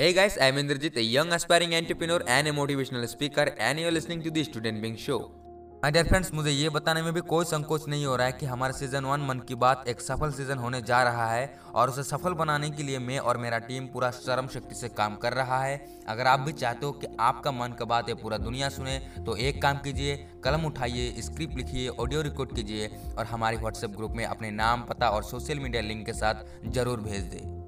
Hey guys, I'm Indrajit, a young aspiring entrepreneur and a motivational speaker, and you're listening to the Student Being Show. My dear friends मुझे ये बताने में भी कोई संकोच नहीं हो रहा है कि हमारा सीज़न वन मन की बात एक सफल सीज़न होने जा रहा है और उसे सफल बनाने के लिए मैं और मेरा टीम पूरा श्रम शक्ति से काम कर रहा है अगर आप भी चाहते हो कि आपका मन की बात है पूरा दुनिया सुने तो एक काम कीजिए कलम उठाइए स्क्रिप्ट लिखिए ऑडियो रिकॉर्ड कीजिए और हमारे व्हाट्सएप ग्रुप में अपने नाम पता और सोशल मीडिया लिंक के साथ ज़रूर भेज दें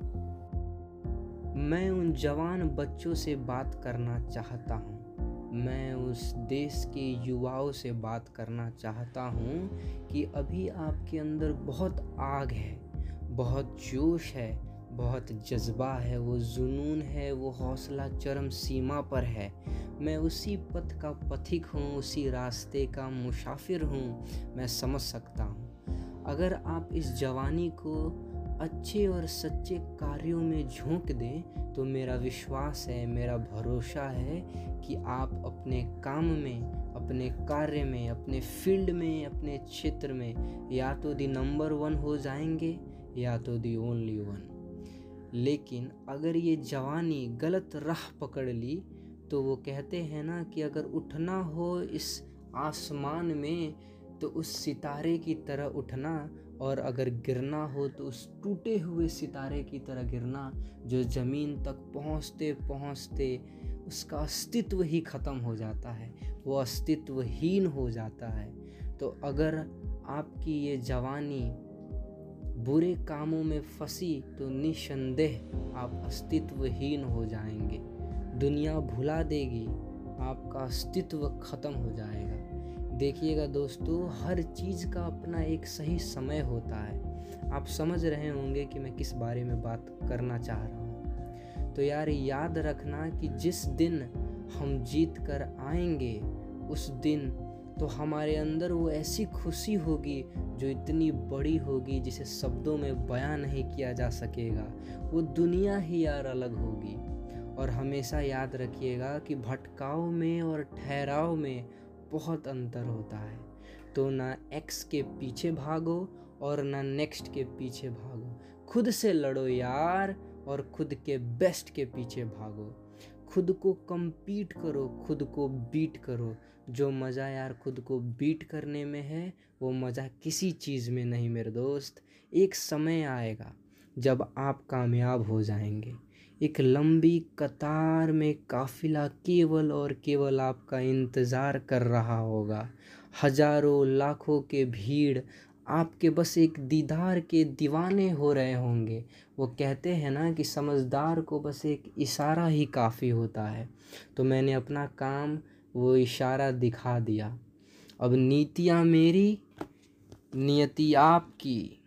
मैं उन जवान बच्चों से बात करना चाहता हूँ। मैं उस देश के युवाओं से बात करना चाहता हूँ कि अभी आपके अंदर बहुत आग है, बहुत जोश है, बहुत जज्बा है, वो जुनून है, वो हौसला चरम सीमा पर है। मैं उसी पथ का पथिक हूँ, उसी रास्ते का मुसाफिर हूँ, मैं समझ सकता हूँ। अगर आप इस जवानी को अच्छे और सच्चे कार्यों में झोंक दें तो मेरा विश्वास है, मेरा भरोसा है कि आप अपने काम में, अपने कार्य में, अपने फ़ील्ड में, अपने क्षेत्र में या तो दी नंबर वन हो जाएँगे या तो दी ओनली वन लेकिन अगर ये जवानी गलत राह पकड़ ली तो वो कहते हैं ना कि अगर उठना हो इस आसमान में तो उस सितारे की तरह उठना और अगर गिरना हो तो उस टूटे हुए सितारे की तरह गिरना, जो ज़मीन तक पहुँचते पहुँचते उसका अस्तित्व ही ख़त्म हो जाता है, वो अस्तित्वहीन हो जाता है। तो अगर आपकी ये जवानी बुरे कामों में फंसी तो निसंदेह आप अस्तित्वहीन हो जाएँगे। दुनिया भुला देगी, आपका अस्तित्व ख़त्म हो जाएगा। देखिएगा दोस्तों, हर चीज़ का अपना एक सही समय होता है। आप समझ रहे होंगे कि मैं किस बारे में बात करना चाह रहा हूँ। तो यार, याद रखना कि जिस दिन हम जीत कर आएँगे, उस दिन तो हमारे अंदर वो ऐसी खुशी होगी जो इतनी बड़ी होगी जिसे शब्दों में बयां नहीं किया जा सकेगा। वो दुनिया ही यार अलग होगी। और हमेशा याद रखिएगा कि भटकाव में और ठहराव में बहुत अंतर होता है। तो ना एक्स के पीछे भागो और ना नेक्स्ट के पीछे भागो। खुद से लड़ो यार और खुद के बेस्ट के पीछे भागो। खुद को कम्पीट करो, खुद को बीट करो। जो मज़ा यार खुद को बीट करने में है, वो मज़ा किसी चीज़ में नहीं मेरे दोस्त। एक समय आएगा जब आप कामयाब हो जाएँगे। एक लंबी कतार में काफिला केवल और केवल आपका इंतज़ार कर रहा होगा। हज़ारों लाखों के भीड़ आपके बस एक दीदार के दीवाने हो रहे होंगे। वो कहते हैं ना कि समझदार को बस एक इशारा ही काफ़ी होता है। तो मैंने अपना काम, वो इशारा दिखा दिया। अब नीतियाँ मेरी, नियति आपकी।